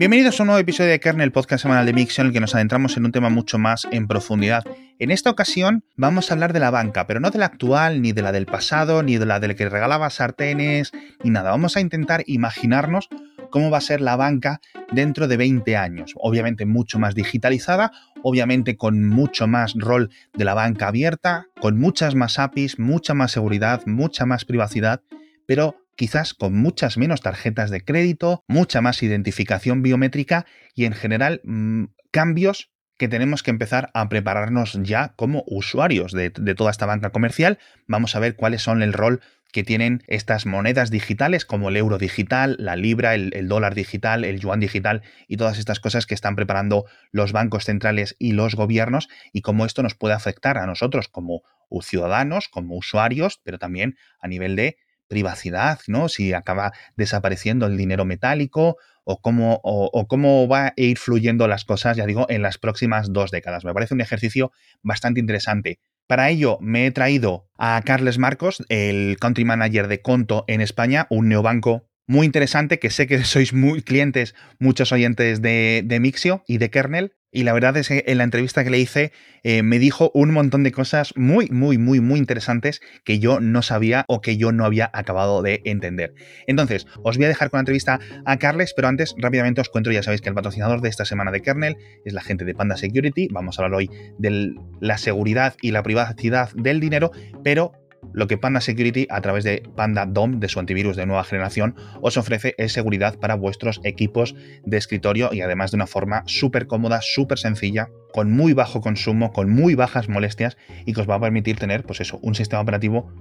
Bienvenidos a un nuevo episodio de Kernel, podcast semanal de Mix, en el que nos adentramos en un tema mucho más en profundidad. En esta ocasión vamos a hablar de la banca, pero no de la actual, ni de la del pasado, ni de la del que regalaba sartenes, ni nada. Vamos a intentar imaginarnos cómo va a ser la banca dentro de 20 años. Obviamente mucho más digitalizada, obviamente con mucho más rol de la banca abierta, con muchas más APIs, mucha más seguridad, mucha más privacidad, pero quizás con muchas menos tarjetas de crédito, mucha más identificación biométrica y en general mm, cambios que tenemos que empezar a prepararnos ya como usuarios de, toda esta banca comercial. Vamos a ver cuáles son el rol que tienen estas monedas digitales como el euro digital, la libra, el, el, dólar digital, el yuan digital y todas estas cosas que están preparando los bancos centrales y los gobiernos y cómo esto nos puede afectar a nosotros como ciudadanos, como usuarios, pero también a nivel de privacidad, ¿no? Si acaba desapareciendo el dinero metálico o cómo, o, cómo va a ir fluyendo las cosas, ya digo, en las próximas dos décadas. Me parece un ejercicio bastante interesante. Para ello me he traído a Carles Marcos, el country manager de Conto en España, un neobanco muy interesante que sé que sois muy clientes, muchos oyentes de, de Mixio y de Kernel, y la verdad es que en la entrevista que le hice eh, me dijo un montón de cosas muy, muy, muy, muy interesantes que yo no sabía o que yo no había acabado de entender. Entonces, os voy a dejar con la entrevista a Carles, pero antes rápidamente os cuento, ya sabéis que el patrocinador de esta semana de Kernel es la gente de Panda Security. Vamos a hablar hoy de la seguridad y la privacidad del dinero, pero lo que Panda Security, a través de Panda DOM, de su antivirus de nueva generación, os ofrece es seguridad para vuestros equipos de escritorio y además de una forma súper cómoda, súper sencilla, con muy bajo consumo, con muy bajas molestias y que os va a permitir tener, pues eso, un sistema operativo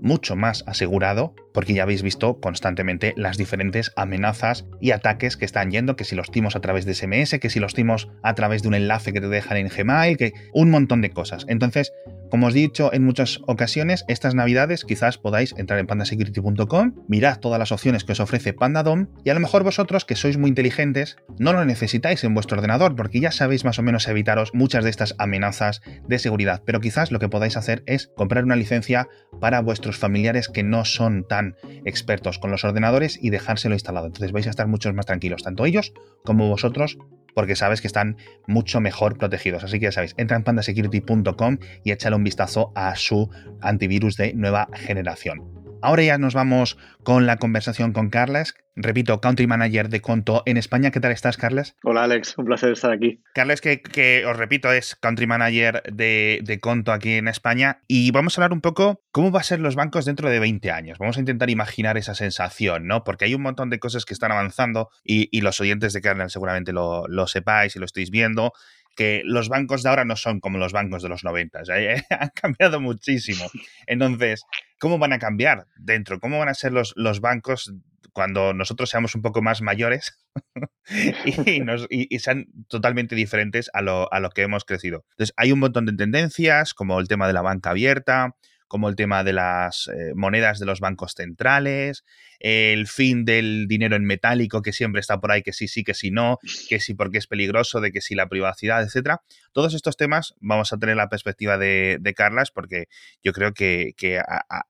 mucho más asegurado, porque ya habéis visto constantemente las diferentes amenazas y ataques que están yendo, que si los timos a través de SMS, que si los timos a través de un enlace que te dejan en Gmail, que un montón de cosas. Entonces, como os he dicho en muchas ocasiones, estas navidades quizás podáis entrar en pandasecurity.com, mirad todas las opciones que os ofrece PandaDom y a lo mejor vosotros que sois muy inteligentes no lo necesitáis en vuestro ordenador porque ya sabéis más o menos evitaros muchas de estas amenazas de seguridad, pero quizás lo que podáis hacer es comprar una licencia para vuestros familiares que no son tan expertos con los ordenadores y dejárselo instalado. Entonces vais a estar mucho más tranquilos, tanto ellos como vosotros porque sabes que están mucho mejor protegidos. Así que ya sabéis, entra en pandasecurity.com y échale un vistazo a su antivirus de nueva generación. Ahora ya nos vamos con la conversación con Carles. Repito, Country Manager de Conto en España. ¿Qué tal estás, Carles? Hola, Alex. Un placer estar aquí. Carles, que, os repito, es Country Manager de, de, Conto aquí en España. Y vamos a hablar un poco cómo va a ser los bancos dentro de 20 años. Vamos a intentar imaginar esa sensación, ¿no? Porque hay un montón de cosas que están avanzando y, los oyentes de Kernel seguramente lo, lo sepáis y lo estéis viendo que los bancos de ahora no son como los bancos de los 90, han cambiado muchísimo. Entonces, ¿cómo van a cambiar dentro? ¿Cómo van a ser los, los bancos cuando nosotros seamos un poco más mayores y, sean totalmente diferentes a lo, a lo que hemos crecido? Entonces, hay un montón de tendencias, como el tema de la banca abierta, como el tema de las eh, monedas de los bancos centrales, el fin del dinero en metálico que siempre está por ahí, que sí, sí, que sí, no, que sí porque es peligroso, de que sí la privacidad, etcétera. Todos estos temas vamos a tener la perspectiva de, Carlas porque yo creo que,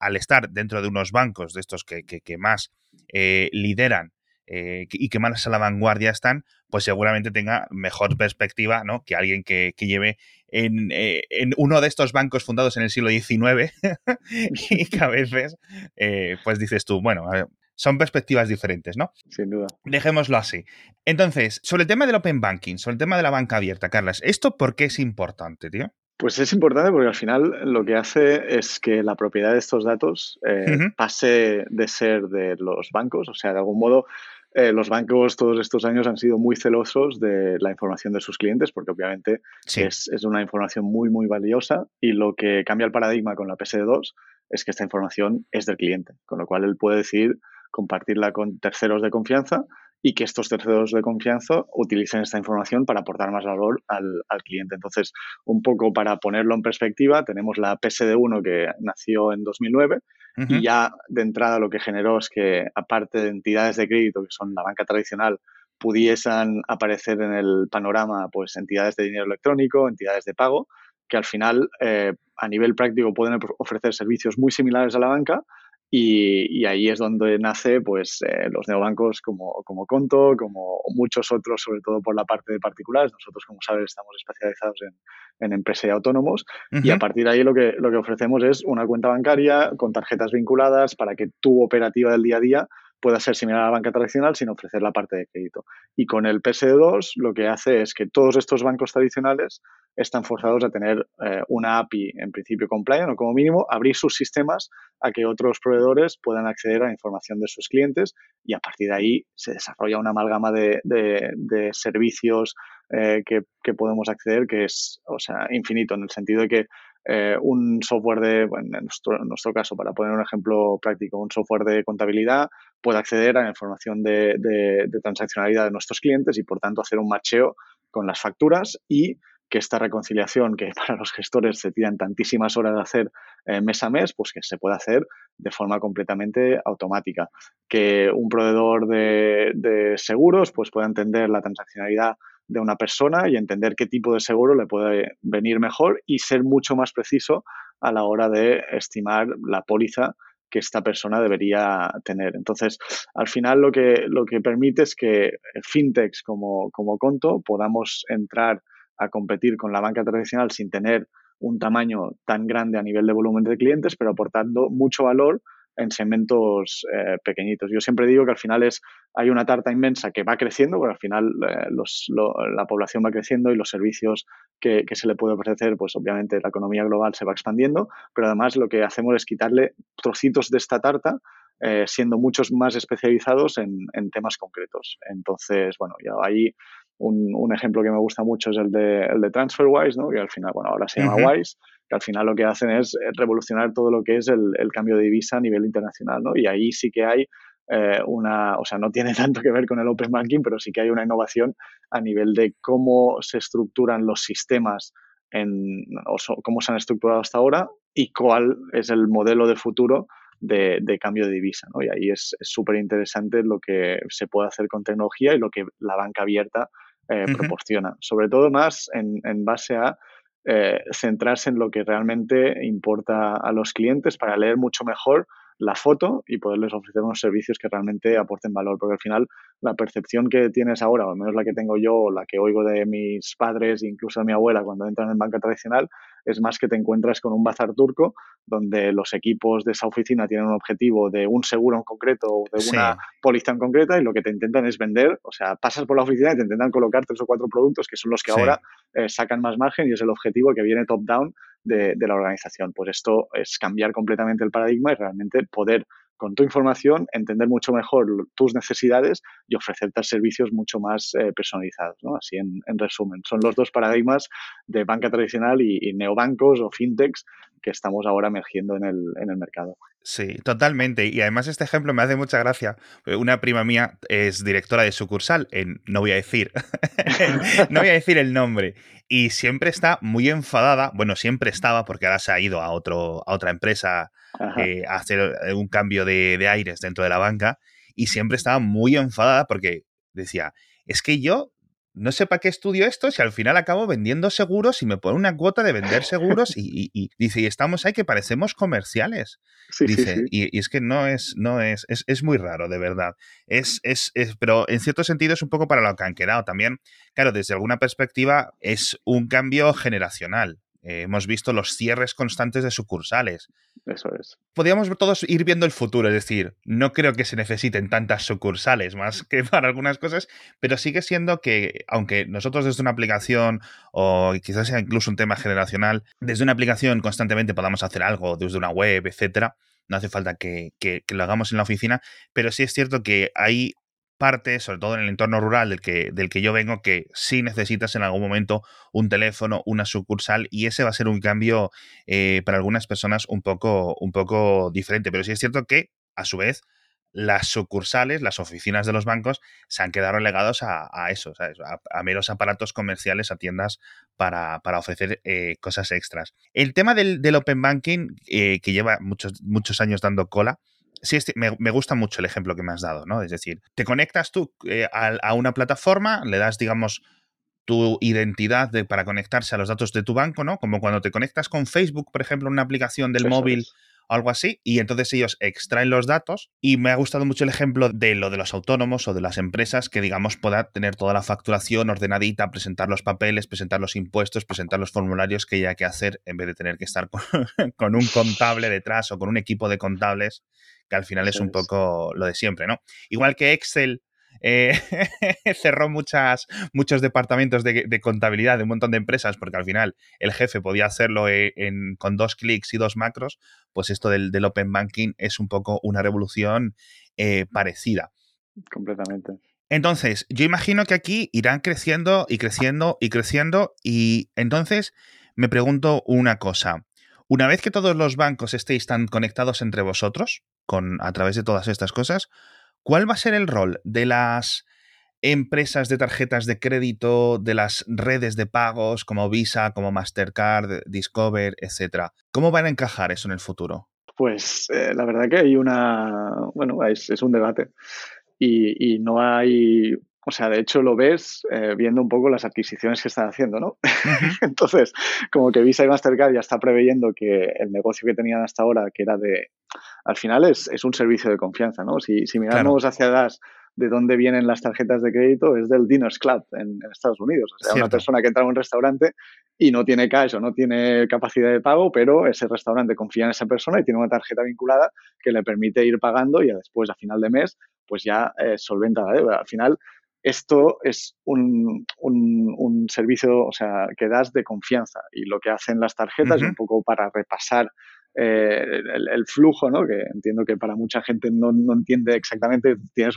al estar dentro de unos bancos de estos que, más eh, lideran eh, y que más a la vanguardia están, pues seguramente tenga mejor perspectiva ¿no? que alguien que, lleve eh, en, uno de estos bancos fundados en el siglo XIX y que a veces, eh, pues dices tú, bueno, son perspectivas diferentes, ¿no? Sin duda. Dejémoslo así. Entonces, sobre el tema del Open Banking, sobre el tema de la banca abierta, Carlas, ¿esto por qué es importante, tío? Pues es importante porque al final lo que hace es que la propiedad de estos datos pase de ser de los bancos, o sea, de algún modo eh, los bancos todos estos años han sido muy celosos de la información de sus clientes porque obviamente es, una información muy, muy valiosa y lo que cambia el paradigma con la PSD2 es que esta información es del cliente, con lo cual él puede decidir compartirla con terceros de confianza y que estos terceros de confianza utilicen esta información para aportar más valor al, al, cliente. Entonces, un poco para ponerlo en perspectiva, tenemos la PSD1 que nació en 2009 y ya de entrada lo que generó es que, aparte de entidades de crédito, que son la banca tradicional, pudiesen aparecer en el panorama pues entidades de dinero electrónico, entidades de pago, que al final eh, a nivel práctico pueden ofrecer servicios muy similares a la banca Y, ahí es donde nace pues eh, los neobancos como, como Conto, como muchos otros, sobre todo por la parte de particulares. Nosotros, como sabes, estamos especializados en, en empresas y autónomos. Y a partir de ahí lo que, lo que ofrecemos es una cuenta bancaria con tarjetas vinculadas para que tu operativa del día a día pueda ser similar a la banca tradicional sin ofrecer la parte de crédito. Y con el PSD2 lo que hace es que todos estos bancos tradicionales están forzados a tener eh, una API en principio compliant o como mínimo abrir sus sistemas a que otros proveedores puedan acceder a la información de sus clientes y a partir de ahí se desarrolla una amalgama de, servicios eh, que, que, podemos acceder que es o sea, infinito en el sentido de que eh, un software de, en, nuestro, en, nuestro, caso, para poner un ejemplo práctico, un software de contabilidad puede acceder a la información de, de, de transaccionalidad de nuestros clientes y, por tanto, hacer un macheo con las facturas y que esta reconciliación que para los gestores se tiran tantísimas horas de hacer eh, mes a mes, pues que se pueda hacer de forma completamente automática. Que un proveedor de, de seguros pues pueda entender la transaccionalidad de una persona y entender qué tipo de seguro le puede venir mejor y ser mucho más preciso a la hora de estimar la póliza que esta persona debería tener. Entonces, al final lo que, lo que permite es que fintechs como, como Conto podamos entrar a competir con la banca tradicional sin tener un tamaño tan grande a nivel de volumen de clientes, pero aportando mucho valor en segmentos eh, pequeñitos. Yo siempre digo que al final es hay una tarta inmensa que va creciendo, porque al final eh, los, la población va creciendo y los servicios que, que, se le puede ofrecer, pues obviamente la economía global se va expandiendo, pero además lo que hacemos es quitarle trocitos de esta tarta eh, siendo muchos más especializados en, en, temas concretos. Entonces, bueno, ya ahí un, un, ejemplo que me gusta mucho es el de, el de TransferWise, ¿no? que al final, bueno, ahora se llama Wise, que al final lo que hacen es eh, revolucionar todo lo que es el, el cambio de divisa a nivel internacional, ¿no? Y ahí sí que hay eh, una, o sea, no tiene tanto que ver con el Open Banking, pero sí que hay una innovación a nivel de cómo se estructuran los sistemas en, o cómo se han estructurado hasta ahora y cuál es el modelo de futuro de, de cambio de divisa. ¿no? Y ahí es súper interesante lo que se puede hacer con tecnología y lo que la banca abierta eh, proporciona. Sobre todo más en, en base a eh, centrarse en lo que realmente importa a los clientes para leer mucho mejor la foto y poderles ofrecer unos servicios que realmente aporten valor, porque al final la percepción que tienes ahora, o al menos la que tengo yo, o la que oigo de mis padres, incluso de mi abuela cuando entran en banca tradicional, es más que te encuentras con un bazar turco donde los equipos de esa oficina tienen un objetivo de un seguro en concreto o de una póliza en concreta y lo que te intentan es vender, o sea, pasas por la oficina y te intentan colocar tres o cuatro productos que son los que ahora eh, sacan más margen y es el objetivo que viene top-down de, de la organización. Pues esto es cambiar completamente el paradigma y realmente poder con tu información, entender mucho mejor tus necesidades y ofrecerte servicios mucho más eh, personalizados. ¿no? Así en, resumen, son los dos paradigmas de banca tradicional y, neobancos o fintechs que estamos ahora emergiendo en el, en el mercado. Sí, totalmente. Y además este ejemplo me hace mucha gracia. Una prima mía es directora de sucursal en, no voy a decir, no voy a decir el nombre. Y siempre está muy enfadada. Bueno, siempre estaba porque ahora se ha ido a, otro, a otra empresa eh, a hacer eh, un cambio de, de aires dentro de la banca. Y siempre estaba muy enfadada porque decía, es que yo no sé para qué estudio esto si al final acabo vendiendo seguros y me pone una cuota de vender seguros y, dice, y estamos ahí que parecemos comerciales. dice, Y, es que no es, no es, es, muy raro, de verdad. Es, es, es, pero en cierto sentido es un poco para lo que han quedado también. Claro, desde alguna perspectiva es un cambio generacional. Eh, hemos visto los cierres constantes de sucursales. Eso es. Podríamos todos ir viendo el futuro, es decir, no creo que se necesiten tantas sucursales más que para algunas cosas, pero sigue siendo que, aunque nosotros desde una aplicación, o quizás sea incluso un tema generacional, desde una aplicación constantemente podamos hacer algo, desde una web, etcétera, no hace falta que, que, lo hagamos en la oficina, pero sí es cierto que hay parte, sobre todo en el entorno rural del que, del que yo vengo, que sí necesitas en algún momento un teléfono, una sucursal, y ese va a ser un cambio eh, para algunas personas un poco, un poco diferente. Pero sí es cierto que, a su vez, las sucursales, las oficinas de los bancos, se han quedado relegados a, eso, A, meros aparatos comerciales, a tiendas para, para ofrecer eh, cosas extras. El tema del, Open Banking, eh, que lleva muchos, muchos años dando cola, sí, me, gusta mucho el ejemplo que me has dado, ¿no? Es decir, te conectas tú eh, a, una plataforma, le das, digamos, tu identidad para conectarse a los datos de tu banco, ¿no? Como cuando te conectas con Facebook, por ejemplo, una aplicación del móvil algo así, y entonces ellos extraen los datos y me ha gustado mucho el ejemplo de lo de los autónomos o de las empresas que digamos pueda tener toda la facturación ordenadita, presentar los papeles, presentar los impuestos, presentar los formularios que haya que hacer en vez de tener que estar con, con un contable detrás o con un equipo de contables que al final es un poco lo de siempre, ¿no? Igual que Excel eh, cerró muchas, muchos departamentos de, contabilidad de un montón de empresas porque al final el jefe podía hacerlo eh, con dos clics y dos macros, pues esto del, Open Banking es un poco una revolución eh, parecida. Completamente. Entonces, yo imagino que aquí irán creciendo y creciendo y creciendo y entonces me pregunto una cosa. Una vez que todos los bancos estéis tan conectados entre vosotros, con, a través de todas estas cosas, ¿Cuál va a ser el rol de las empresas de tarjetas de crédito, de las redes de pagos como Visa, como Mastercard, Discover, etcétera? ¿Cómo van a encajar eso en el futuro? Pues eh, la verdad que hay una, bueno, es, un debate y, no hay, o sea, de hecho lo ves eh, viendo un poco las adquisiciones que están haciendo, ¿no? Entonces, como que Visa y Mastercard ya está preveyendo que el negocio que tenían hasta ahora, que era de al final es, un servicio de confianza, ¿no? Si, si miramos hacia atrás de dónde vienen las tarjetas de crédito, es del Diners Club en, Estados Unidos. O sea, una persona que entra a un restaurante y no tiene cash o no tiene capacidad de pago, pero ese restaurante confía en esa persona y tiene una tarjeta vinculada que le permite ir pagando y después, a final de mes, pues ya eh, solventa la deuda. Al final, esto es un, un, servicio o sea, que das de confianza y lo que hacen las tarjetas, un poco para repasar eh, el, flujo, ¿no? que entiendo que para mucha gente no, entiende exactamente, tienes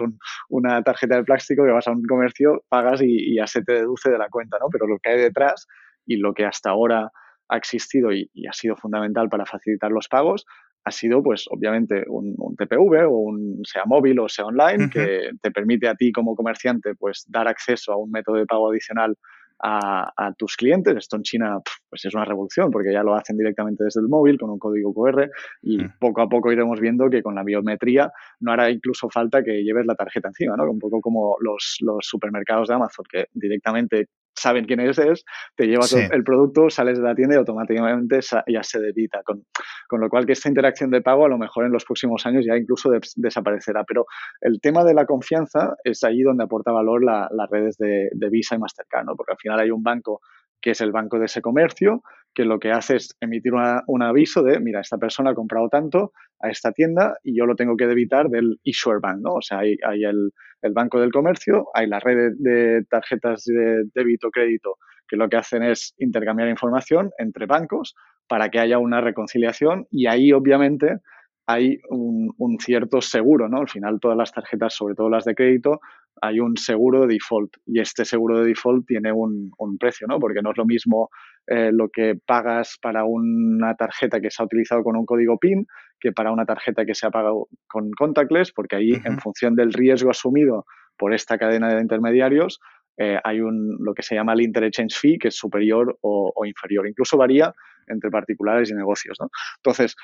una tarjeta de plástico que vas a un comercio, pagas y, ya se te deduce de la cuenta, ¿no? pero lo que hay detrás y lo que hasta ahora ha existido y, ha sido fundamental para facilitar los pagos ha sido, pues, obviamente, un, TPV o un, sea móvil o sea online, que te permite a ti como comerciante, pues, dar acceso a un método de pago adicional a, tus clientes. Esto en China pues es una revolución porque ya lo hacen directamente desde el móvil con un código QR y mm. poco a poco iremos viendo que con la biometría no hará incluso falta que lleves la tarjeta encima, ¿no? Un poco como los, los supermercados de Amazon que directamente saben quién eres, te llevas el producto, sales de la tienda y automáticamente ya se debita. Con, con, lo cual que esta interacción de pago a lo mejor en los próximos años ya incluso desaparecerá. Pero el tema de la confianza es allí donde aporta valor las redes de, Visa y Mastercard, ¿no? porque al final hay un banco que es el banco de ese comercio, que lo que hace es emitir un aviso de, mira, esta persona ha comprado tanto a esta tienda y yo lo tengo que debitar del issuer bank, ¿no? O sea, hay, hay el, el, banco del comercio, hay la red de, tarjetas de débito, crédito, que lo que hacen es intercambiar información entre bancos para que haya una reconciliación y ahí, obviamente, hay un, un, cierto seguro, ¿no? Al final todas las tarjetas, sobre todo las de crédito, hay un seguro de default y este seguro de default tiene un, un precio, ¿no? Porque no es lo mismo eh, lo que pagas para una tarjeta que se ha utilizado con un código PIN que para una tarjeta que se ha pagado con contactless, porque ahí, en función del riesgo asumido por esta cadena de intermediarios, eh, hay un, lo que se llama el interchange fee, que es superior o, o inferior. Incluso varía entre particulares y negocios. ¿no? Entonces,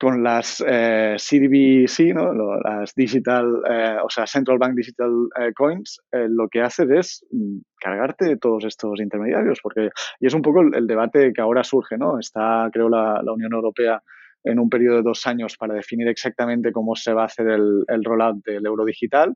con las eh, CDBC, ¿no? las digital, eh, o sea, Central Bank Digital eh, Coins, eh, lo que hace es mm, cargarte de todos estos intermediarios, porque, y es un poco el, debate que ahora surge, ¿no? Está, creo, la, la, Unión Europea en un periodo de dos años para definir exactamente cómo se va a hacer el, el rollout del euro digital,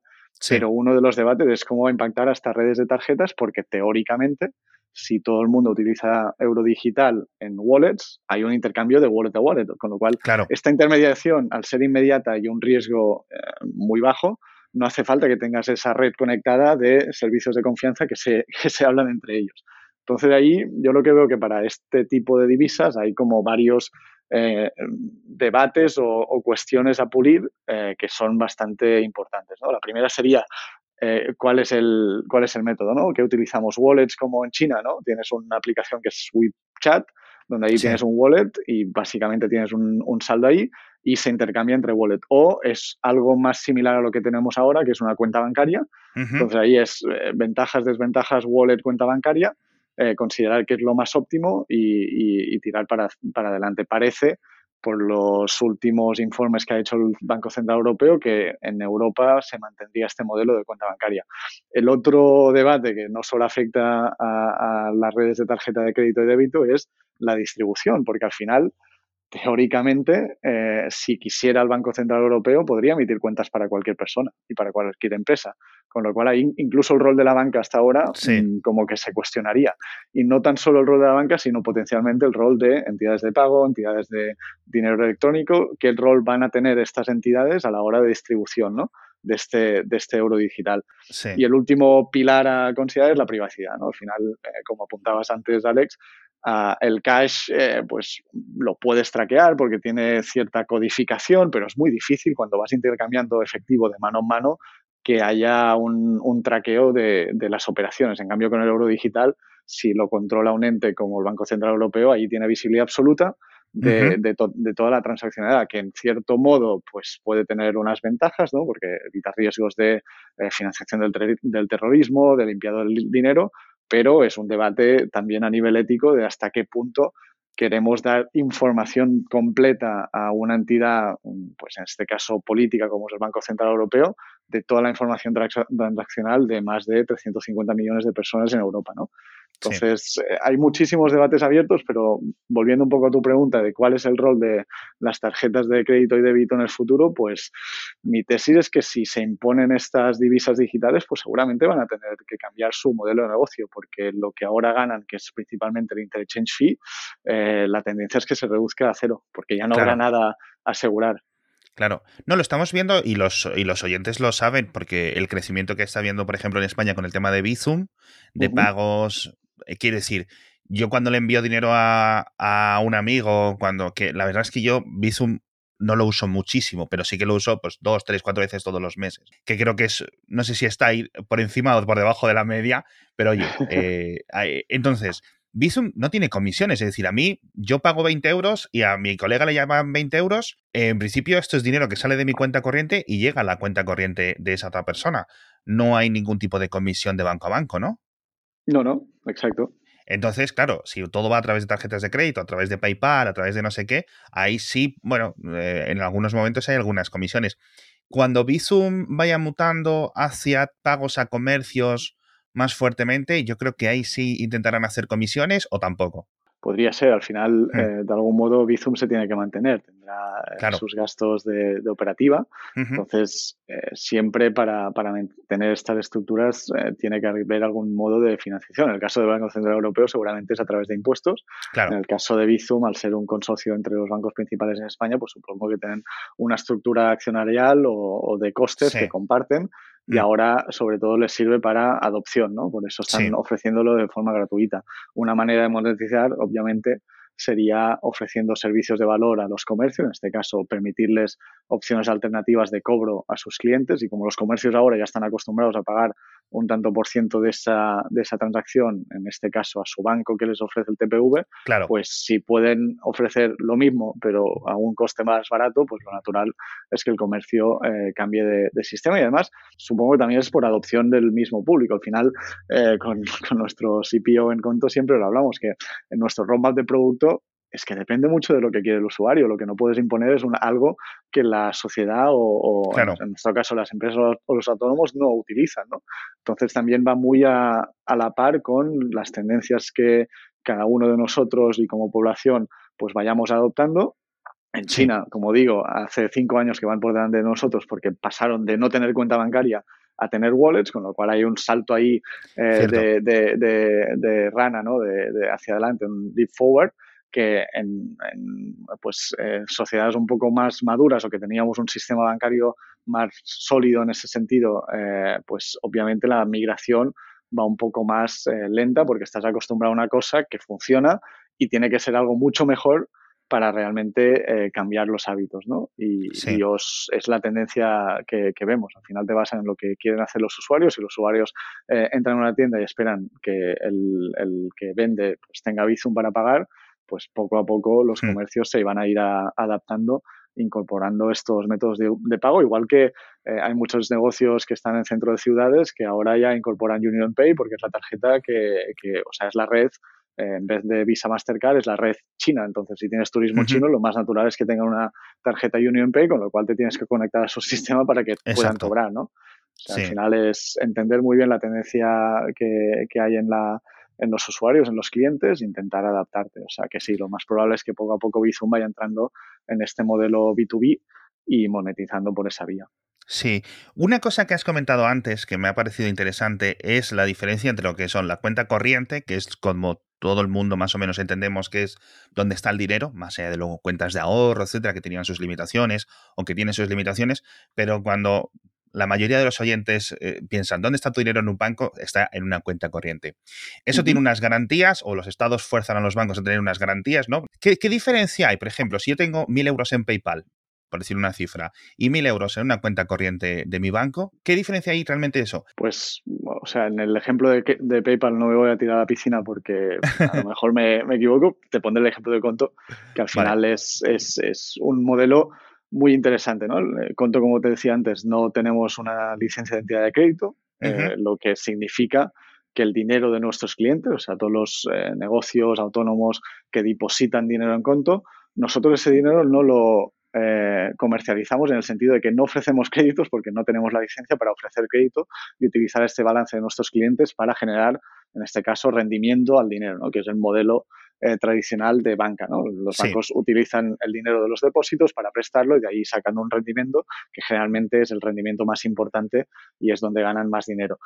pero uno de los debates es cómo va a impactar a estas redes de tarjetas, porque teóricamente si todo el mundo utiliza euro digital en wallets, hay un intercambio de wallet a wallet, con lo cual esta intermediación, al ser inmediata y un riesgo eh, muy bajo, no hace falta que tengas esa red conectada de servicios de confianza que se, que se hablan entre ellos. Entonces, ahí yo lo que veo que para este tipo de divisas hay como varios eh, debates o, cuestiones a pulir eh, que son bastante importantes. La primera sería eh, cuál, es el, cuál es el método, ¿no? Que utilizamos wallets como en China, ¿no? Tienes una aplicación que es WeChat, donde ahí tienes un wallet y básicamente tienes un, saldo ahí y se intercambia entre wallet. O es algo más similar a lo que tenemos ahora, que es una cuenta bancaria. Entonces ahí es eh, ventajas, desventajas, wallet, cuenta bancaria, eh, considerar que es lo más óptimo y, y tirar para, para adelante. Parece por los últimos informes que ha hecho el Banco Central Europeo que en Europa se mantendría este modelo de cuenta bancaria. El otro debate que no solo afecta a, las redes de tarjeta de crédito y débito es la distribución, porque al final teóricamente, eh, si quisiera el Banco Central Europeo, podría emitir cuentas para cualquier persona y para cualquier empresa. Con lo cual, ahí incluso el rol de la banca hasta ahora mm, como que se cuestionaría. Y no tan solo el rol de la banca, sino potencialmente el rol de entidades de pago, entidades de dinero electrónico, qué rol van a tener estas entidades a la hora de distribución, ¿no? de este, de este euro digital. Y el último pilar a considerar es la privacidad. ¿no? Al final, eh, como apuntabas antes, Alex, ah, el cash eh, pues lo puedes traquear porque tiene cierta codificación, pero es muy difícil cuando vas intercambiando efectivo de mano en mano que haya un, un traqueo de, de, las operaciones. En cambio, con el euro digital, si lo controla un ente como el Banco Central Europeo, ahí tiene visibilidad absoluta de, de, toda la transaccionalidad, que en cierto modo pues puede tener unas ventajas, ¿no? porque evita riesgos de eh, financiación del, del, terrorismo, de limpiado del dinero, pero es un debate también a nivel ético de hasta qué punto queremos dar información completa a una entidad, pues en este caso política como es el Banco Central Europeo, de toda la información transaccional de más de 350 millones de personas en Europa, ¿no? Entonces, eh, hay muchísimos debates abiertos, pero volviendo un poco a tu pregunta de cuál es el rol de las tarjetas de crédito y débito en el futuro, pues mi tesis es que si se imponen estas divisas digitales, pues seguramente van a tener que cambiar su modelo de negocio, porque lo que ahora ganan, que es principalmente el interchange fee, eh, la tendencia es que se reduzca a cero, porque ya no habrá nada a asegurar. Claro, no, lo estamos viendo y los, y los oyentes lo saben porque el crecimiento que está viendo, por ejemplo, en España con el tema de Bizum, de pagos, quiere decir, yo cuando le envío dinero a, a, un amigo, cuando, que la verdad es que yo Bizum no lo uso muchísimo, pero sí que lo uso pues dos, tres, cuatro veces todos los meses. Que creo que es, no sé si está ahí por encima o por debajo de la media, pero oye, eh, entonces, Bizum no tiene comisiones, es decir, a mí yo pago 20 euros y a mi colega le llaman 20 euros. En principio, esto es dinero que sale de mi cuenta corriente y llega a la cuenta corriente de esa otra persona. No hay ningún tipo de comisión de banco a banco, ¿no? No, no, exacto. Entonces, claro, si todo va a través de tarjetas de crédito, a través de PayPal, a través de no sé qué, ahí sí, bueno, eh, en algunos momentos hay algunas comisiones. Cuando Bizum vaya mutando hacia pagos a comercios más fuertemente, yo creo que ahí sí intentarán hacer comisiones o tampoco podría ser. Al final, hmm. eh, de algún modo, Bizum se tiene que mantener, tendrá eh, sus gastos de, operativa. Entonces, eh, siempre para, para, mantener estas estructuras tiene que haber algún modo de financiación. En el caso del Banco Central Europeo, seguramente es a través de impuestos. En el caso de Bizum, al ser un consorcio entre los bancos principales en España, pues supongo que tienen una estructura accionarial o, de costes que comparten y mm. ahora sobre todo les sirve para adopción, ¿no? Por eso están ofreciéndolo de forma gratuita. Una manera de monetizar, obviamente, sería ofreciendo servicios de valor a los comercios, en este caso permitirles opciones alternativas de cobro a sus clientes y como los comercios ahora ya están acostumbrados a pagar un tanto por ciento de esa, de esa transacción, en este caso a su banco que les ofrece el TPV, claro. pues si pueden ofrecer lo mismo pero a un coste más barato, pues lo natural es que el comercio eh, cambie de, sistema y además supongo que también es por adopción del mismo público. Al final, eh, con, con nuestro CPO en conto siempre lo hablamos, que en nuestro roadmap de producto es que depende mucho de lo que quiere el usuario. Lo que no puedes imponer es algo que la sociedad o, en nuestro caso las empresas o los autónomos no utilizan. ¿no? Entonces también va muy a, la par con las tendencias que cada uno de nosotros y como población pues vayamos adoptando. En China, como digo, hace cinco años que van por delante de nosotros porque pasaron de no tener cuenta bancaria a tener wallets, con lo cual hay un salto ahí eh, de, rana, ¿no? De, hacia adelante, un leap forward, que en, pues, eh, sociedades un poco más maduras o que teníamos un sistema bancario más sólido en ese sentido, eh, pues obviamente la migración va un poco más eh, lenta porque estás acostumbrado a una cosa que funciona y tiene que ser algo mucho mejor para realmente cambiar los hábitos, ¿no? Y, es la tendencia que, vemos. Al final te basan en lo que quieren hacer los usuarios y los usuarios entran a una tienda y esperan que el, el que vende pues, tenga Bizum para pagar, pues poco a poco los hmm. comercios se iban a ir adaptando incorporando estos métodos de, pago, igual que eh, hay muchos negocios que están en centro de ciudades que ahora ya incorporan Union Pay porque es la tarjeta que, o sea, es la red, eh, en vez de Visa Mastercard, es la red china. Entonces, si tienes turismo chino, lo más natural es que tengan una tarjeta Union Pay, con lo cual te tienes que conectar a su sistema para que puedan cobrar, ¿no? Al final es entender muy bien la tendencia que, que hay en la, en los usuarios, en los clientes, intentar adaptarte. O sea que sí, lo más probable es que poco a poco Bizum vaya entrando en este modelo B2B y monetizando por esa vía. Sí, una cosa que has comentado antes que me ha parecido interesante es la diferencia entre lo que son la cuenta corriente, que es como todo el mundo más o menos entendemos que es donde está el dinero, más allá de luego cuentas de ahorro, etcétera, que tenían sus limitaciones o que tienen sus limitaciones, pero cuando la mayoría de los oyentes eh, piensan, ¿dónde está tu dinero en un banco? Está en una cuenta corriente. Eso tiene unas garantías, o los estados fuerzan a los bancos a tener unas garantías, ¿no? ¿Qué, ¿Qué, diferencia hay? Por ejemplo, si yo tengo mil euros en PayPal, por decir una cifra, y mil euros en una cuenta corriente de mi banco, ¿qué diferencia hay realmente eso? Pues, o sea, en el ejemplo de, de PayPal no me voy a tirar a la piscina porque a lo mejor me, equivoco. Te pondré el ejemplo de Conto, que al final es, es, es un modelo muy interesante, ¿no? El Conto, como te decía antes, no tenemos una licencia de entidad de crédito, eh, lo que significa que el dinero de nuestros clientes, o sea, todos los eh, negocios autónomos que depositan dinero en Conto, nosotros ese dinero no lo eh, comercializamos en el sentido de que no ofrecemos créditos porque no tenemos la licencia para ofrecer crédito y utilizar este balance de nuestros clientes para generar, en este caso, rendimiento al dinero, ¿no? que es el modelo eh, tradicional de banca. ¿no? Los bancos utilizan el dinero de los depósitos para prestarlo y de ahí sacando un rendimiento que generalmente es el rendimiento más importante y es donde ganan más dinero.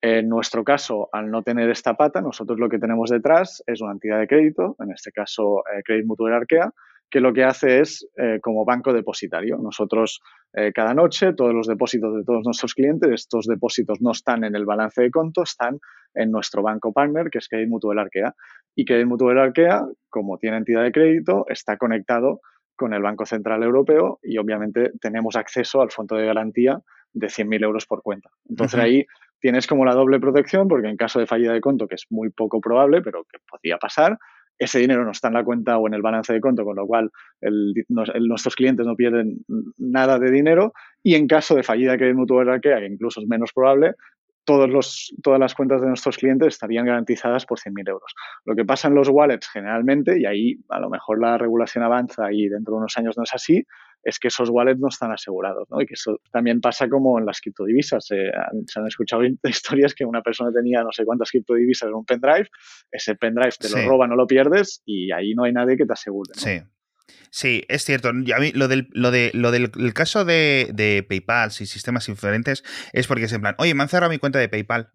En nuestro caso, al no tener esta pata, nosotros lo que tenemos detrás es una entidad de crédito, en este caso eh, Credit Mutual Arkea, que lo que hace es eh, como banco depositario. Nosotros eh, cada noche, todos los depósitos de todos nuestros clientes, estos depósitos no están en el balance de conto, están en nuestro banco partner, que es Credit Mutual Arkea. Y Credit Mutual Arkea, como tiene entidad de crédito, está conectado con el Banco Central Europeo y obviamente tenemos acceso al fondo de garantía de 100.000 euros por cuenta. Entonces ahí tienes como la doble protección porque en caso de fallida de conto, que es muy poco probable, pero que podría pasar, ese dinero no está en la cuenta o en el balance de conto, con lo cual nuestros clientes no pierden nada de dinero y en caso de fallida que mutual que incluso es menos probable, todos los, todas las cuentas de nuestros clientes estarían garantizadas por 100.000 euros. Lo que pasa en los wallets generalmente, y ahí a lo mejor la regulación avanza y dentro de unos años no es así, es que esos wallets no están asegurados, ¿no? Y que eso también pasa como en las criptodivisas. se han escuchado historias que una persona tenía no sé cuántas criptodivisas en un pendrive, ese pendrive te lo roba, no lo pierdes y ahí no hay nadie que te asegure. Sí. Sí, es cierto. A mí lo del, lo de, lo del caso de, de, PayPal y sistemas diferentes es porque es en plan, oye, me han cerrado mi cuenta de PayPal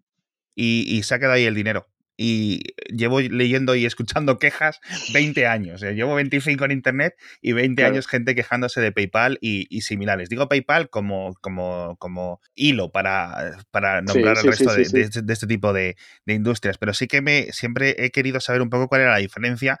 y, y se ha quedado ahí el dinero y llevo leyendo y escuchando quejas 20 años. ¿eh? Llevo 25 en Internet y 20 años gente quejándose de PayPal y, similares. Digo PayPal como, como, como hilo para, para nombrar el resto de, de, este tipo de, industrias, pero sí que me siempre he querido saber un poco cuál era la diferencia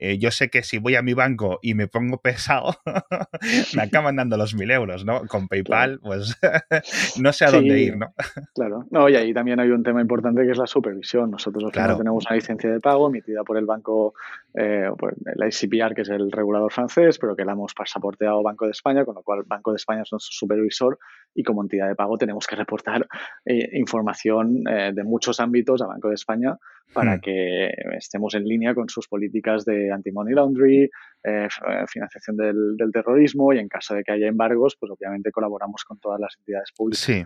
eh, yo sé que si voy a mi banco y me pongo pesado, me acaban dando los mil euros, ¿no? Con PayPal, pues no sé a dónde ir, ¿no? claro. No, y ahí también hay un tema importante que es la supervisión. Nosotros claro. tenemos una licencia de pago emitida por el banco, eh, por la ICPR, que es el regulador francés, pero que la hemos pasaporteado Banco de España, con lo cual Banco de España es nuestro supervisor y como entidad de pago tenemos que reportar eh, información de muchos ámbitos a Banco de España para hmm. que estemos en línea con sus políticas de anti-money laundry, eh, eh, financiación del, terrorismo y en caso de que haya embargos, pues obviamente colaboramos con todas las entidades públicas. Sí.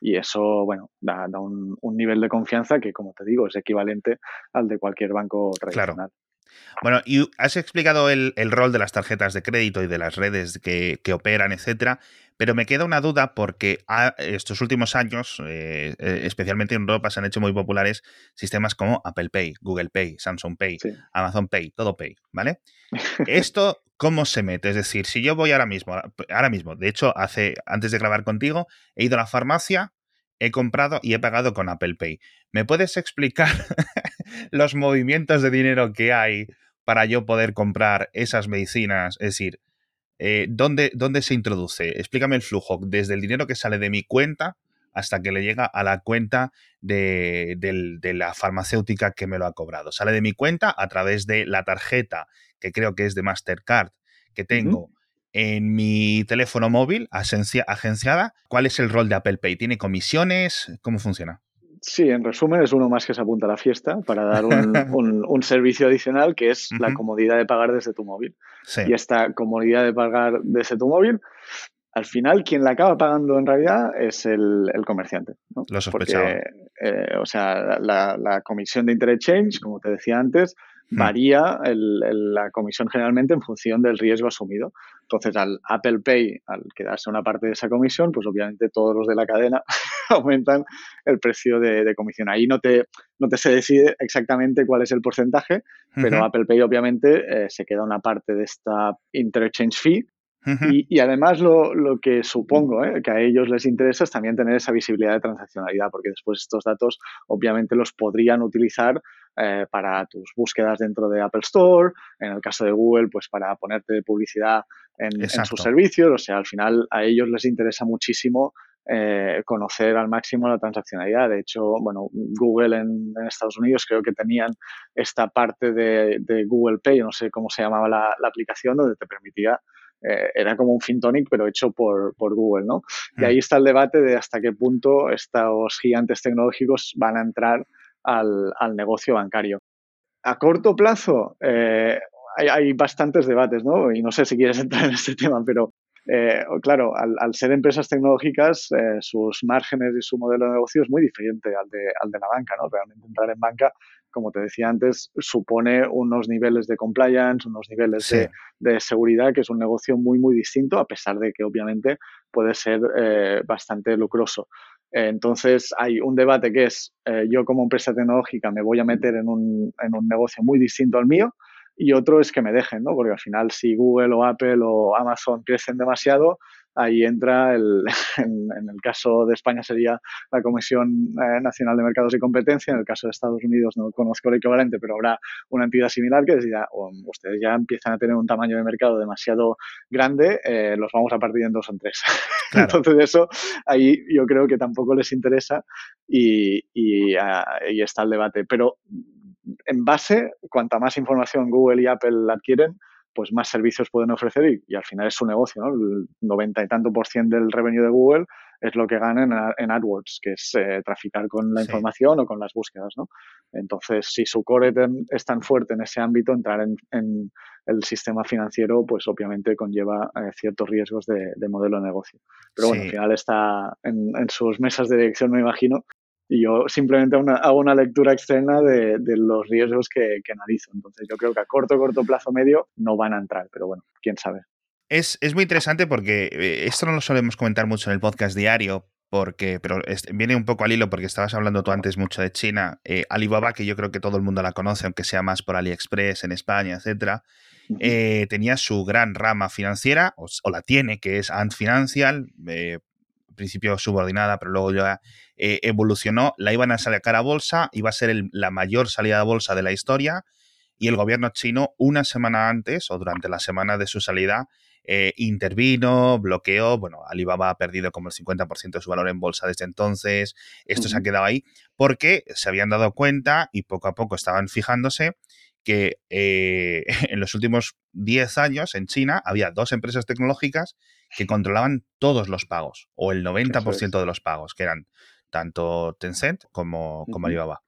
Y eso, bueno, da, un, nivel de confianza que, como te digo, es equivalente al de cualquier banco tradicional. Bueno, y has explicado el, rol de las tarjetas de crédito y de las redes que, que operan, etcétera. Pero me queda una duda porque estos últimos años, eh, eh, especialmente en Europa, se han hecho muy populares sistemas como Apple Pay, Google Pay, Samsung Pay, Amazon Pay, todo Pay, ¿vale? Esto, ¿cómo se mete? Es decir, si yo voy ahora mismo, ahora mismo, de hecho, hace, antes de grabar contigo, he ido a la farmacia, he comprado y he pagado con Apple Pay. ¿Me puedes explicar los movimientos de dinero que hay para yo poder comprar esas medicinas? Es decir, eh, ¿dónde, se introduce? Explícame el flujo, desde el dinero que sale de mi cuenta hasta que le llega a la cuenta de, la farmacéutica que me lo ha cobrado. Sale de mi cuenta a través de la tarjeta, que creo que es de Mastercard, que tengo en mi teléfono móvil agenciada. ¿Cuál es el rol de Apple Pay? ¿Tiene comisiones? ¿Cómo funciona? Sí, en resumen, es uno más que se apunta a la fiesta para dar un, servicio adicional que es la comodidad de pagar desde tu móvil. Y esta comodidad de pagar desde tu móvil al final quien la acaba pagando en realidad es el, comerciante. ¿no? Lo sospechaba. Eh, o sea, la, la, comisión de interchange, como te decía antes, Hmm. varía la comisión generalmente en función del riesgo asumido. Entonces, al Apple Pay, al quedarse una parte de esa comisión, pues obviamente todos los de la cadena aumentan el precio de, comisión. Ahí no te, no te se decide exactamente cuál es el porcentaje, pero Apple Pay obviamente eh, se queda una parte de esta interchange fee y, además lo, lo que supongo ¿eh? que a ellos les interesa es también tener esa visibilidad de transaccionalidad, porque después estos datos obviamente los podrían utilizar eh, para tus búsquedas dentro de Apple Store, en el caso de Google, pues para ponerte publicidad en, sus servicios. O sea, al final a ellos les interesa muchísimo eh, conocer al máximo la transaccionalidad. De hecho, bueno, Google en, Estados Unidos creo que tenían esta parte de, Google Pay, no sé cómo se llamaba la, la aplicación, donde te permitía eh, era como un FinTonic, pero hecho por, Google, ¿no? Y ahí mm. está el debate de hasta qué punto estos gigantes tecnológicos van a entrar al, negocio bancario. A corto plazo, eh, hay, bastantes debates, ¿no? Y no sé si quieres entrar en este tema, pero eh, claro, al, ser empresas tecnológicas, sus márgenes y su modelo de negocio es muy diferente al de, al de la banca, ¿no? Realmente entrar en banca como te decía antes, supone unos niveles de compliance, unos niveles de, seguridad, que es un negocio muy, muy distinto, a pesar de que obviamente puede ser eh, bastante lucroso. entonces, hay un debate que es, eh, yo como empresa tecnológica me voy a meter en un, en un negocio muy distinto al mío, y otro es que me dejen, ¿no? Porque al final si Google o Apple o Amazon crecen demasiado, ahí entra, el, en, el caso de España sería la Comisión eh, Nacional de Mercados y Competencia, en el caso de Estados Unidos no conozco el equivalente, pero habrá una entidad similar que decida, ustedes ya empiezan a tener un tamaño de mercado demasiado grande, eh, los vamos a partir en dos o en tres. Entonces eso, ahí yo creo que tampoco les interesa y, y, ah, y está el debate. Pero en base, cuanta más información Google y Apple adquieren, pues más servicios pueden ofrecer y, al final es su negocio, ¿no? El 90 y tanto por ciento del revenue de Google es lo que ganan en, AdWords, que es eh, traficar con la información o con las búsquedas, ¿no? Entonces, si su core es tan fuerte en ese ámbito, entrar en, el sistema financiero, pues obviamente conlleva eh, ciertos riesgos de, modelo de negocio. Pero bueno, al final está en, en sus mesas de dirección, me imagino, y yo simplemente hago una lectura externa de, los riesgos que, analizo. Entonces yo creo que a corto, corto plazo medio no van a entrar, pero bueno, quién sabe. Es, muy interesante porque eh, esto no lo solemos comentar mucho en el podcast diario, porque, pero viene un poco al hilo porque estabas hablando tú antes mucho de China. Eh, Alibaba, que yo creo que todo el mundo la conoce, aunque sea más por AliExpress en España, etcétera, eh, tenía su gran rama financiera, o, la tiene, que es Ant Financial, principio subordinada, pero luego ya eh, evolucionó, la iban a sacar a bolsa, iba a ser la mayor salida de bolsa de la historia. Y el gobierno chino una semana antes o durante la semana de su salida eh, intervino, bloqueó, bueno, Alibaba ha perdido como el 50% de su valor en bolsa desde entonces, esto se ha quedado ahí porque se habían dado cuenta y poco a poco estaban fijándose que eh, en los últimos 10 años en China había dos empresas tecnológicas que controlaban todos los pagos, o el 90% de los pagos, que eran tanto Tencent como, como Alibaba.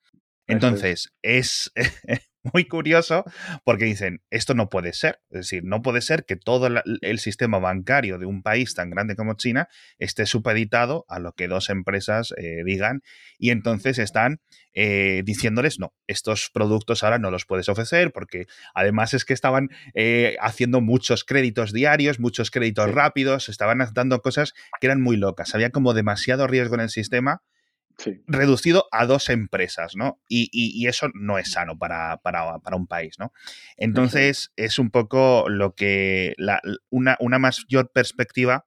Entonces, es, muy curioso porque dicen, esto no puede ser. Es decir, no puede ser que todo el sistema bancario de un país tan grande como China esté supeditado a lo que dos empresas eh, digan y entonces están eh, diciéndoles, no, estos productos ahora no los puedes ofrecer porque además es que estaban eh, haciendo muchos créditos diarios, muchos créditos rápidos, estaban dando cosas que eran muy locas. Había como demasiado riesgo en el sistema reducido a dos empresas, ¿no? Y, eso no es sano para, un país, ¿no? Entonces, es un poco lo que una, una mayor perspectiva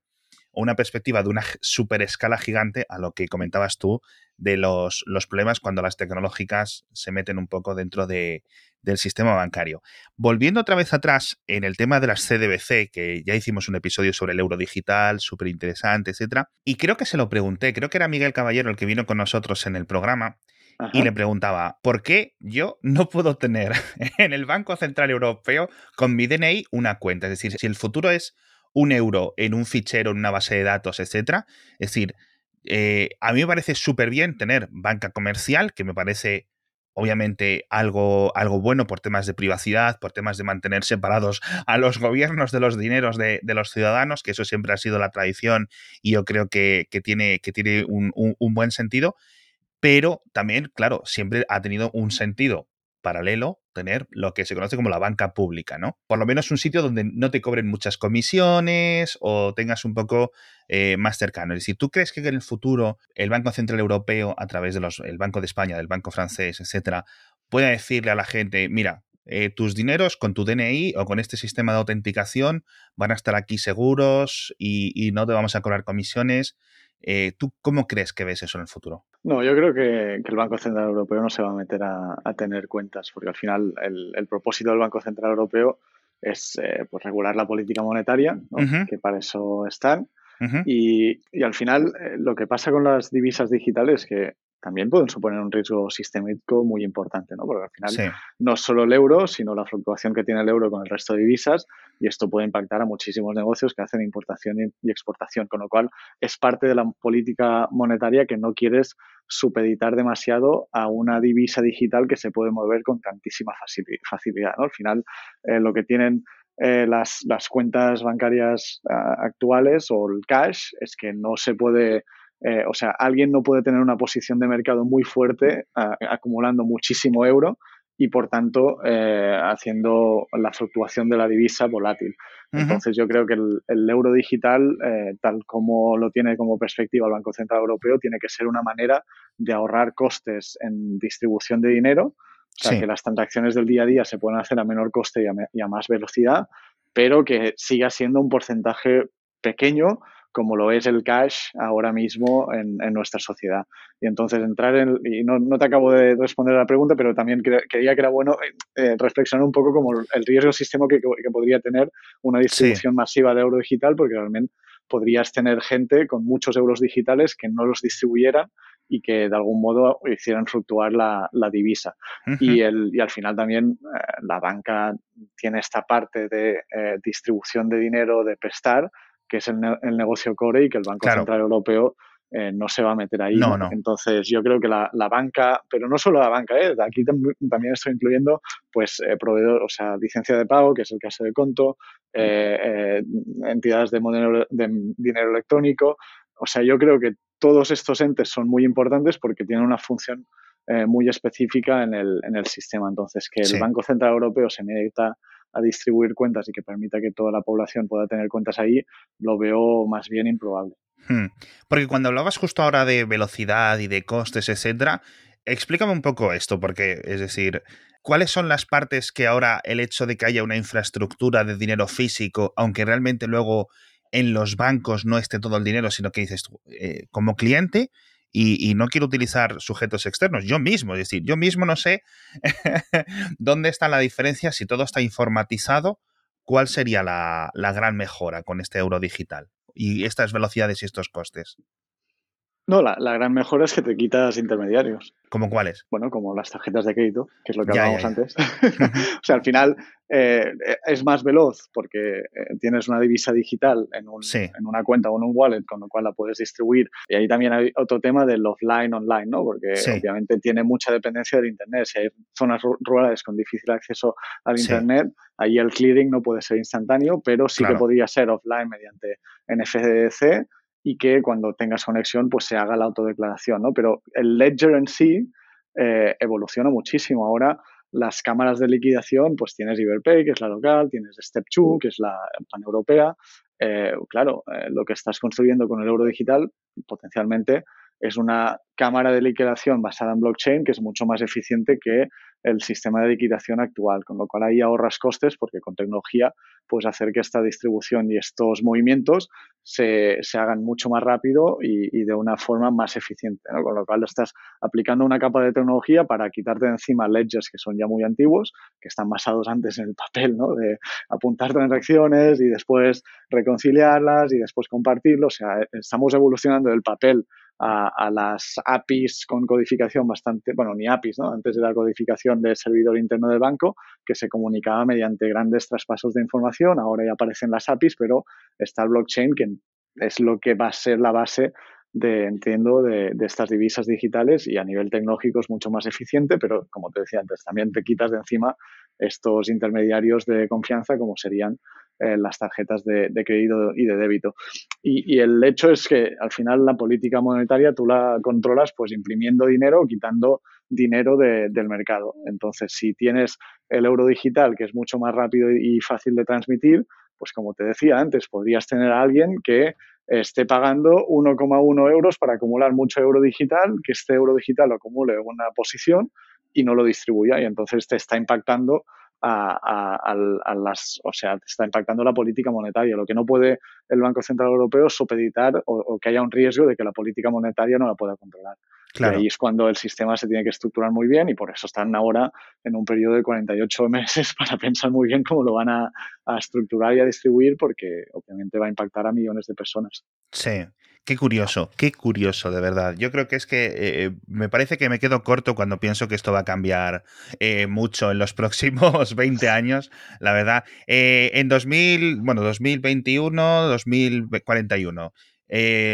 o una perspectiva de una super escala gigante a lo que comentabas tú de los, los problemas cuando las tecnológicas se meten un poco dentro de, del sistema bancario. Volviendo otra vez atrás en el tema de las CDBC, que ya hicimos un episodio sobre el euro digital, súper interesante, etcétera, y creo que se lo pregunté, creo que era Miguel Caballero el que vino con nosotros en el programa, y le preguntaba, ¿por qué yo no puedo tener en el Banco Central Europeo con mi DNI una cuenta? Es decir, si el futuro es un euro en un fichero, en una base de datos, etcétera, es decir, eh, a mí me parece súper bien tener banca comercial, que me parece obviamente algo, algo bueno por temas de privacidad, por temas de mantener separados a los gobiernos de los dineros de, los ciudadanos, que eso siempre ha sido la tradición y yo creo que, tiene, que tiene un, un buen sentido, pero también, claro, siempre ha tenido un sentido paralelo tener lo que se conoce como la banca pública, ¿no? Por lo menos un sitio donde no te cobren muchas comisiones o tengas un poco eh, más cercano. Es decir, ¿tú crees que en el futuro el Banco Central Europeo, a través del el Banco de España, del Banco francés, etcétera, pueda decirle a la gente, mira, eh, tus dineros con tu DNI o con este sistema de autenticación van a estar aquí seguros y no te vamos a cobrar comisiones? Eh, ¿Tú cómo crees que ves eso en el futuro? No, yo creo que, el Banco Central Europeo no se va a meter a, tener cuentas, porque al final el, propósito del Banco Central Europeo es eh, pues regular la política monetaria, que para eso están. y, y, al final eh, lo que pasa con las divisas digitales es que también pueden suponer un riesgo sistémico muy importante, ¿no? Porque al final no es solo el euro, sino la fluctuación que tiene el euro con el resto de divisas y esto puede impactar a muchísimos negocios que hacen importación y exportación, con lo cual es parte de la política monetaria que no quieres supeditar demasiado a una divisa digital que se puede mover con tantísima facilidad, ¿no? Al final eh, lo que tienen eh, las, las, cuentas bancarias ah, actuales o el cash es que no se puede eh, o sea, alguien no puede tener una posición de mercado muy fuerte acumulando muchísimo euro y por tanto eh, haciendo la fluctuación de la divisa volátil. Entonces yo creo que el, euro digital, eh, tal como lo tiene como perspectiva el Banco Central Europeo, tiene que ser una manera de ahorrar costes en distribución de dinero, o sea, que las transacciones del día a día se puedan hacer a menor coste y a más velocidad, pero que siga siendo un porcentaje pequeño como lo es el cash ahora mismo en, nuestra sociedad. Y entonces entrar en, y no, te acabo de responder a la pregunta, pero también creía que era bueno eh, eh, reflexionar un poco como el riesgo sistémico que, podría tener una distribución masiva de euro digital, porque realmente podrías tener gente con muchos euros digitales que no los distribuyeran y que de algún modo hicieran fluctuar la, divisa. y, el, y al final también eh, la banca tiene esta parte de distribución de dinero, de prestar, que es el, negocio core y que el Banco Central Europeo eh, no se va a meter ahí. No, no. Entonces, yo creo que la, banca, pero no solo la banca, ¿eh? aquí también estoy incluyendo pues eh, proveedor, o sea, licencia de pago, que es el caso de Conto, eh, entidades de, de dinero electrónico. O sea, yo creo que todos estos entes son muy importantes porque tienen una función muy específica en el, en el sistema. Entonces, que el Banco Central Europeo se meta a distribuir cuentas y que permita que toda la población pueda tener cuentas ahí, lo veo más bien improbable. Hmm. Porque cuando hablabas justo ahora de velocidad y de costes, etcétera, explícame un poco esto, porque es decir, ¿cuáles son las partes que ahora el hecho de que haya una infraestructura de dinero físico, aunque realmente luego en los bancos no esté todo el dinero, sino que dices tú, eh, como cliente, y, no quiero utilizar sujetos externos, yo mismo, es decir, yo mismo no sé dónde está la diferencia, si todo está informatizado, cuál sería la, la gran mejora con este euro digital y estas velocidades y estos costes. No, la, gran mejora es que te quitas intermediarios. ¿Cómo cuáles? Bueno, como las tarjetas de crédito, que es lo que hablábamos antes. o sea, al final eh, es más veloz porque eh, tienes una divisa digital en, en, una cuenta o en un wallet, con lo cual la puedes distribuir. Y ahí también hay otro tema del offline, online, ¿no? Porque obviamente tiene mucha dependencia del Internet. Si hay zonas rurales con difícil acceso al Internet, ahí el clearing no puede ser instantáneo, pero sí que podría ser offline mediante NFDC y que cuando tengas conexión pues se haga la autodeclaración, ¿no? Pero el ledger en sí eh, evoluciona muchísimo. Ahora las cámaras de liquidación, pues tienes Iberpay, que es la local, tienes Step2, que es la paneuropea. Eh, claro, eh, lo que estás construyendo con el euro digital potencialmente es una cámara de liquidación basada en blockchain que es mucho más eficiente que el sistema de liquidación actual, con lo cual ahí ahorras costes porque con tecnología puedes hacer que esta distribución y estos movimientos se, se hagan mucho más rápido y, de una forma más eficiente, con lo cual estás aplicando una capa de tecnología para quitarte de encima ledgers que son ya muy antiguos, que están basados antes en el papel, ¿no? de apuntar transacciones y después reconciliarlas y después compartirlo, o sea, estamos evolucionando del papel a, las APIs con codificación bastante, bueno, ni APIs, ¿no? Antes de la codificación del servidor interno del banco, que se comunicaba mediante grandes traspasos de información. Ahora ya aparecen las APIs, pero está el blockchain, que es lo que va a ser la base de, entiendo, de, de, estas divisas digitales y a nivel tecnológico es mucho más eficiente, pero como te decía antes, también te quitas de encima estos intermediarios de confianza como serían eh, las tarjetas de, crédito y de débito. Y, el hecho es que al final la política monetaria tú la controlas pues imprimiendo dinero o quitando dinero del mercado. Entonces, si tienes el euro digital, que es mucho más rápido y fácil de transmitir, pues como te decía antes, podrías tener a alguien que esté pagando 1,1 euros para acumular mucho euro digital, que este euro digital lo acumule una posición y no lo distribuya y entonces te está impactando a, las, o sea, está impactando la política monetaria. Lo que no puede el Banco Central Europeo es supeditar o, que haya un riesgo de que la política monetaria no la pueda controlar. Claro. Y ahí es cuando el sistema se tiene que estructurar muy bien y por eso están ahora en un periodo de 48 meses para pensar muy bien cómo lo van a, a estructurar y a distribuir porque obviamente va a impactar a millones de personas. Sí, Qué curioso, qué curioso, de verdad. Yo creo que es que eh, me parece que me quedo corto cuando pienso que esto va a cambiar eh, mucho en los próximos 20 años, la verdad. Eh, en 2000, bueno, 2021, 2041,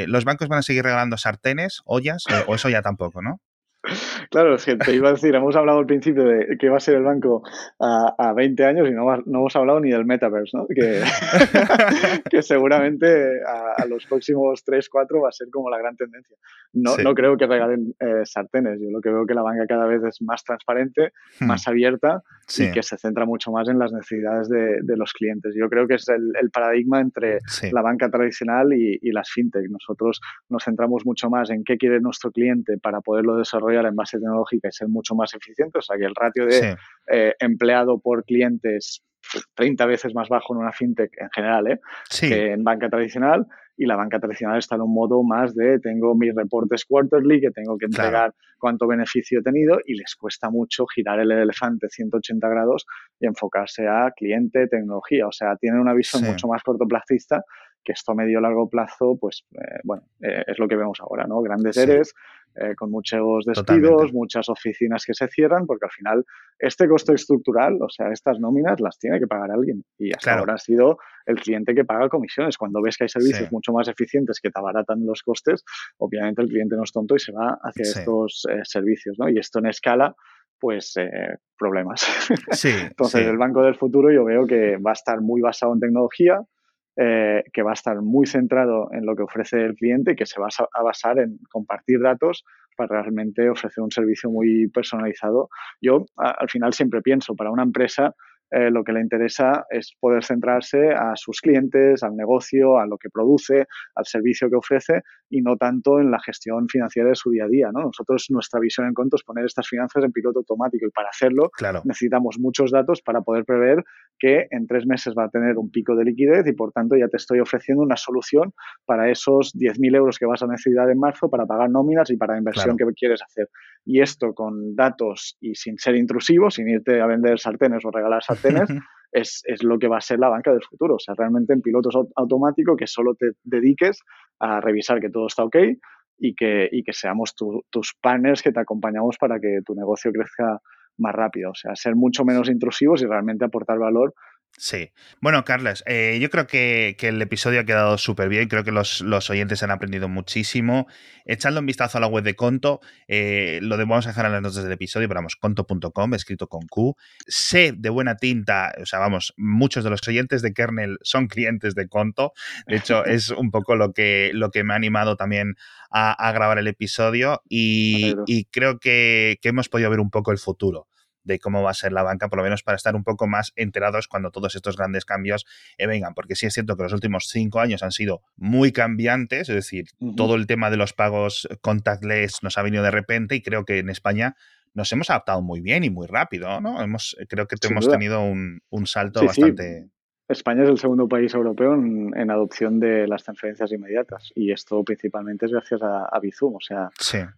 ¿los bancos van a seguir regalando sartenes, ollas? o eso ya tampoco, ¿no? Claro, es que te iba a decir, hemos hablado al principio de que va a ser el banco a, a 20 años y no, no, hemos hablado ni del metaverse, ¿no? Que, que seguramente a, los próximos 3, 4 va a ser como la gran tendencia. No, no creo que regalen eh, sartenes, yo lo que veo que la banca cada vez es más transparente, hmm. más abierta y que se centra mucho más en las necesidades de, de los clientes. Yo creo que es el, el paradigma entre la banca tradicional y, y las fintech. Nosotros nos centramos mucho más en qué quiere nuestro cliente para poderlo desarrollar en base tecnológica y ser mucho más eficiente. O sea, que el ratio de eh, empleado por clientes 30 veces más bajo en una fintech en general ¿eh? que en banca tradicional y la banca tradicional está en un modo más de tengo mis reportes quarterly que tengo que entregar cuánto beneficio he tenido y les cuesta mucho girar el elefante 180 grados y enfocarse a cliente, tecnología. O sea, tienen una visión mucho más cortoplacista que esto a medio largo plazo, pues eh, bueno, es lo que vemos ahora, ¿no? Grandes eres, eh, con muchos despidos, muchas oficinas que se cierran, porque al final este costo estructural, o sea, estas nóminas las tiene que pagar alguien. Y hasta ahora ha sido el cliente que paga comisiones. Cuando ves que hay servicios mucho más eficientes que te abaratan los costes, obviamente el cliente no es tonto y se va hacia estos eh, servicios, ¿no? Y esto en escala pues eh, problemas. Entonces, el banco del futuro yo veo que va a estar muy basado en tecnología, eh, que va a estar muy centrado en lo que ofrece el cliente y que se va a basar en compartir datos para realmente ofrecer un servicio muy personalizado. Yo al final siempre pienso, para una empresa eh, lo que le interesa es poder centrarse a sus clientes, al negocio, a lo que produce, al servicio que ofrece y no tanto en la gestión financiera de su día a día. ¿no? Nosotros, nuestra visión en Conto es poner estas finanzas en piloto automático y para hacerlo necesitamos muchos datos para poder prever que en tres meses va a tener un pico de liquidez y por tanto ya te estoy ofreciendo una solución para esos 10.000 euros que vas a necesitar en marzo para pagar nóminas y para la inversión que quieres hacer. Y esto con datos y sin ser intrusivo, sin irte a vender sartenes o regalar sartenes, es, lo que va a ser la banca del futuro. O sea, realmente en pilotos automáticos que solo te dediques a revisar que todo está ok y que, que seamos tus partners que te acompañamos para que tu negocio crezca más rápido. O sea, ser mucho menos intrusivos y realmente aportar valor Sí. Bueno, Carlos, eh, yo creo que, el episodio ha quedado súper bien. Creo que los, oyentes han aprendido muchísimo. Echadle un vistazo a la web de Conto. Eh, lo vamos a dejar en las notas del episodio, pero vamos, conto.com, escrito con Q. Sé de buena tinta, o sea, vamos, muchos de los oyentes de Kernel son clientes de Conto. De hecho, es un poco lo que, lo que me ha animado también a, grabar el episodio y, creo que hemos podido ver un poco el futuro de cómo va a ser la banca, por lo menos para estar un poco más enterados cuando todos estos grandes cambios eh, vengan, porque sí es cierto que los últimos cinco años han sido muy cambiantes, es decir, todo el tema de los pagos contactless nos ha venido de repente y creo que en España nos hemos adaptado muy bien y muy rápido, ¿no? Hemos, creo que hemos tenido un, salto bastante... España es el segundo país europeo en, adopción de las transferencias inmediatas y esto principalmente es gracias a, Bizum. O sea,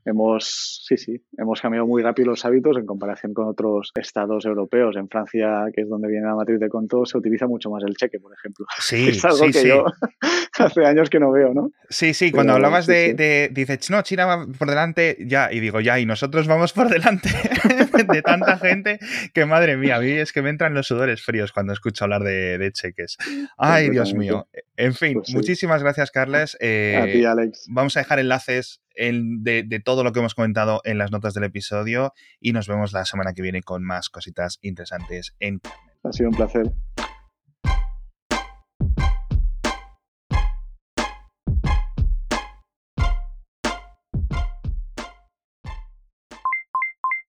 hemos, sí, sí, hemos cambiado muy rápido los hábitos en comparación con otros estados europeos. En Francia, que es donde viene la matriz de conto, se utiliza mucho más el cheque, por ejemplo. Sí, es algo que yo hace años que no veo, ¿no? Sí, sí, cuando hablabas de, de, dices, no, China va por delante, ya, y digo, ya, y nosotros vamos por delante de tanta gente que madre mía, a mí es que me entran los sudores fríos cuando escucho hablar de, cheques. Ay, Dios mío. En fin, pues muchísimas gracias, Carles. A ti, eh, Alex. Vamos a dejar enlaces de, de, todo lo que hemos comentado en las notas del episodio y nos vemos la semana que viene con más cositas interesantes en Ha sido un placer.